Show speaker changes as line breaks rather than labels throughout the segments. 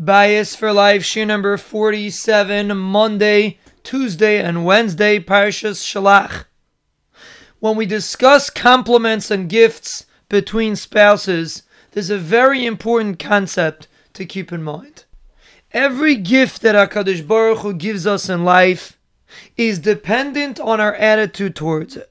Bayis for Life, Shiur number 47, Monday, Tuesday, and Wednesday, Parshas Shalach. When we discuss compliments and gifts between spouses, there's a very important concept to keep in mind. Every gift that HaKadosh Baruch Hu gives us in life is dependent on our attitude towards it.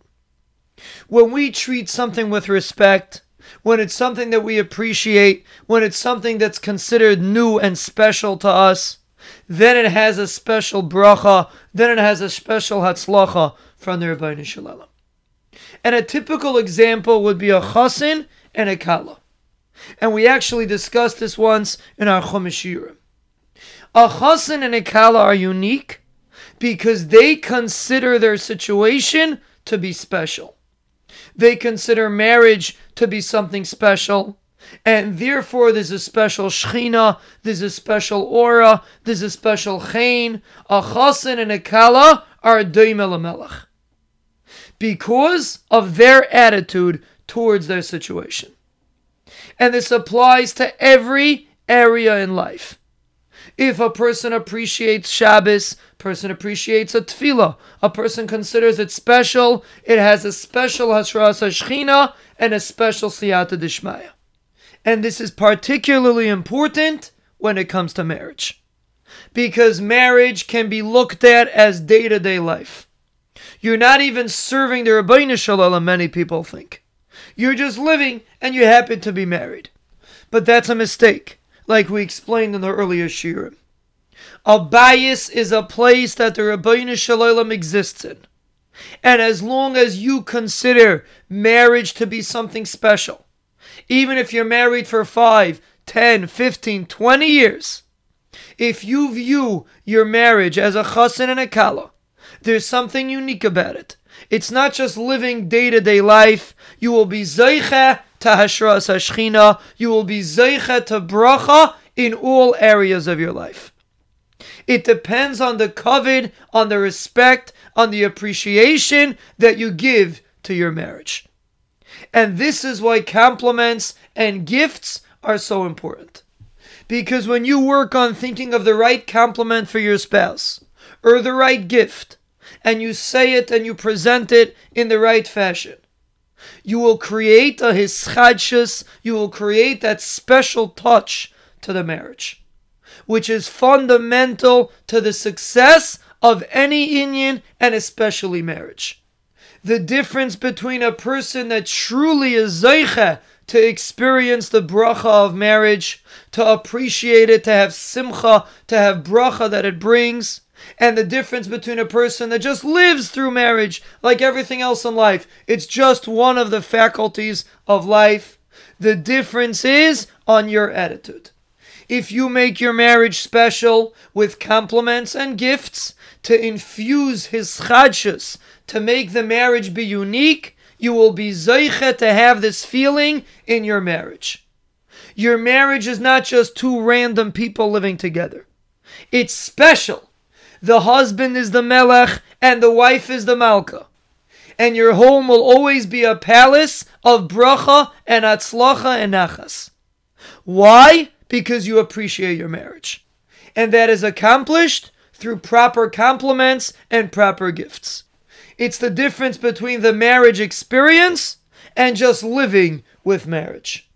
When we treat something with respect, when it's something that we appreciate, when it's something that's considered new and special to us, then it has a special bracha, then it has a special hatzlacha from the Ribbono Shel Olam. And a typical example would be a chasin and a kala. And we actually discussed this once in our Chumash A chasin and a kala are unique because they consider their situation to be special. They consider marriage to be something special. And therefore, there's a special shechina, there's a special aura, there's a special chain. A chasen and a kala are doim melech because of their attitude towards their situation. And this applies to every area in life. If a person appreciates Shabbos, person appreciates a tefillah, a person considers it special, it has a special Hashras Hashchina and a special Siyata Dishmaya. And this is particularly important when it comes to marriage. Because marriage can be looked at as day to day life. You're not even serving the Ribbono Shel Olam, many people think. You're just living and you happen to be married. But that's a mistake like we explained in the earlier shiurim. A bayis is a place that the Ribbono Shel Olam exists in. And as long as you consider marriage to be something special, even if you're married for 5, 10, 15, 20 years, if you view your marriage as a chassan and a kala, there's something unique about it. It's not just living day to day life. You will be zeicha to hashras hashchina. You will be zeicha to bracha in all areas of your life. It depends on the covet, on the respect, on the appreciation that you give to your marriage. And this is why compliments and gifts are so important. Because when you work on thinking of the right compliment for your spouse or the right gift, and you say it and you present it in the right fashion, you will create a hischadshus, you will create that special touch to the marriage, which is fundamental to the success of any inyan and especially marriage. The difference between a person that truly is zeicha to experience the bracha of marriage, to appreciate it, to have simcha, to have bracha that it brings, and the difference between a person that just lives through marriage like everything else in life. It's just one of the faculties of life. The difference is on your attitude. If you make your marriage special with compliments and gifts to infuse hischadshus, to make the marriage be unique, you will be zeiche to have this feeling in your marriage. Your marriage is not just two random people living together. It's special the husband is the melech and the wife is the malka. And your home will always be a palace of bracha and hatzlacha and nachas. Why? Because you appreciate your marriage. And that is accomplished through proper compliments and proper gifts. It's the difference between the marriage experience and just living with marriage.